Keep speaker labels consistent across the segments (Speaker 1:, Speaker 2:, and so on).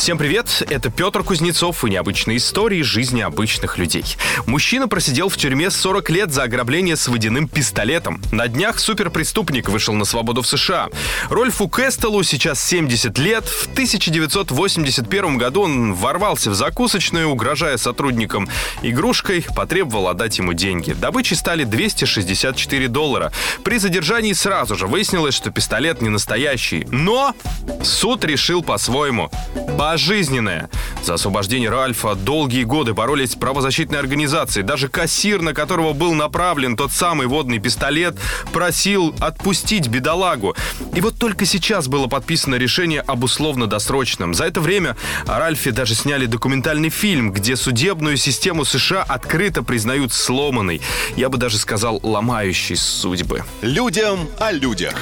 Speaker 1: Всем привет, это Петр Кузнецов и необычные истории жизни обычных людей. Мужчина просидел в тюрьме 40 лет за ограбление с водяным пистолетом. На днях суперпреступник вышел на свободу в США. Рольфу Кестелу сейчас 70 лет. В 1981 году он ворвался в закусочную, угрожая сотрудникам игрушкой, потребовал отдать ему деньги. Добычей стали 264 доллара. При задержании сразу же выяснилось, что пистолет не настоящий. Но суд решил по-своему пожизненное. За освобождение Ральфа долгие годы боролись правозащитные организации. Даже кассир, на которого был направлен тот самый водный пистолет, просил отпустить бедолагу. И вот только сейчас было подписано решение об условно-досрочном. За это время о Ральфе даже сняли документальный фильм, где судебную систему США открыто признают сломанной. Я бы даже сказал, ломающей судьбы.
Speaker 2: Людям о людях.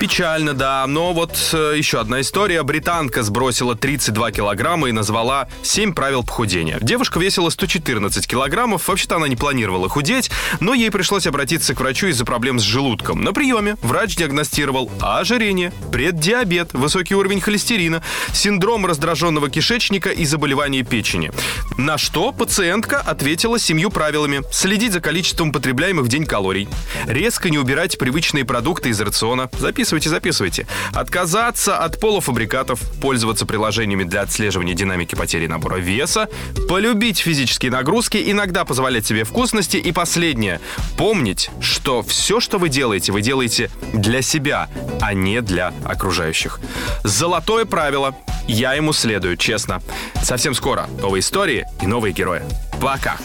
Speaker 1: Печально, да. Но вот э, еще одна история. Британка сбросила 32 килограмма и назвала 7 правил похудения. Девушка весила 114 килограммов. Вообще-то она не планировала худеть, но ей пришлось обратиться к врачу из-за проблем с желудком. На приеме врач диагностировал ожирение, преддиабет, высокий уровень холестерина, синдром раздраженного кишечника и заболевание печени. На что пациентка ответила семью правилами. Следить за количеством потребляемых в день калорий. Резко не убирать привычные продукты из рациона. Записывайте, записывайте. Отказаться от полуфабрикатов. Пользоваться приложениями для отслеживания динамики потери набора веса. Полюбить физические нагрузки. Иногда позволять себе вкусности. И последнее. Помнить, что все, что вы делаете, вы делаете для себя, а не для окружающих. Золотое правило. Я ему следую, честно. Совсем скоро новые истории и новые герои. Пока.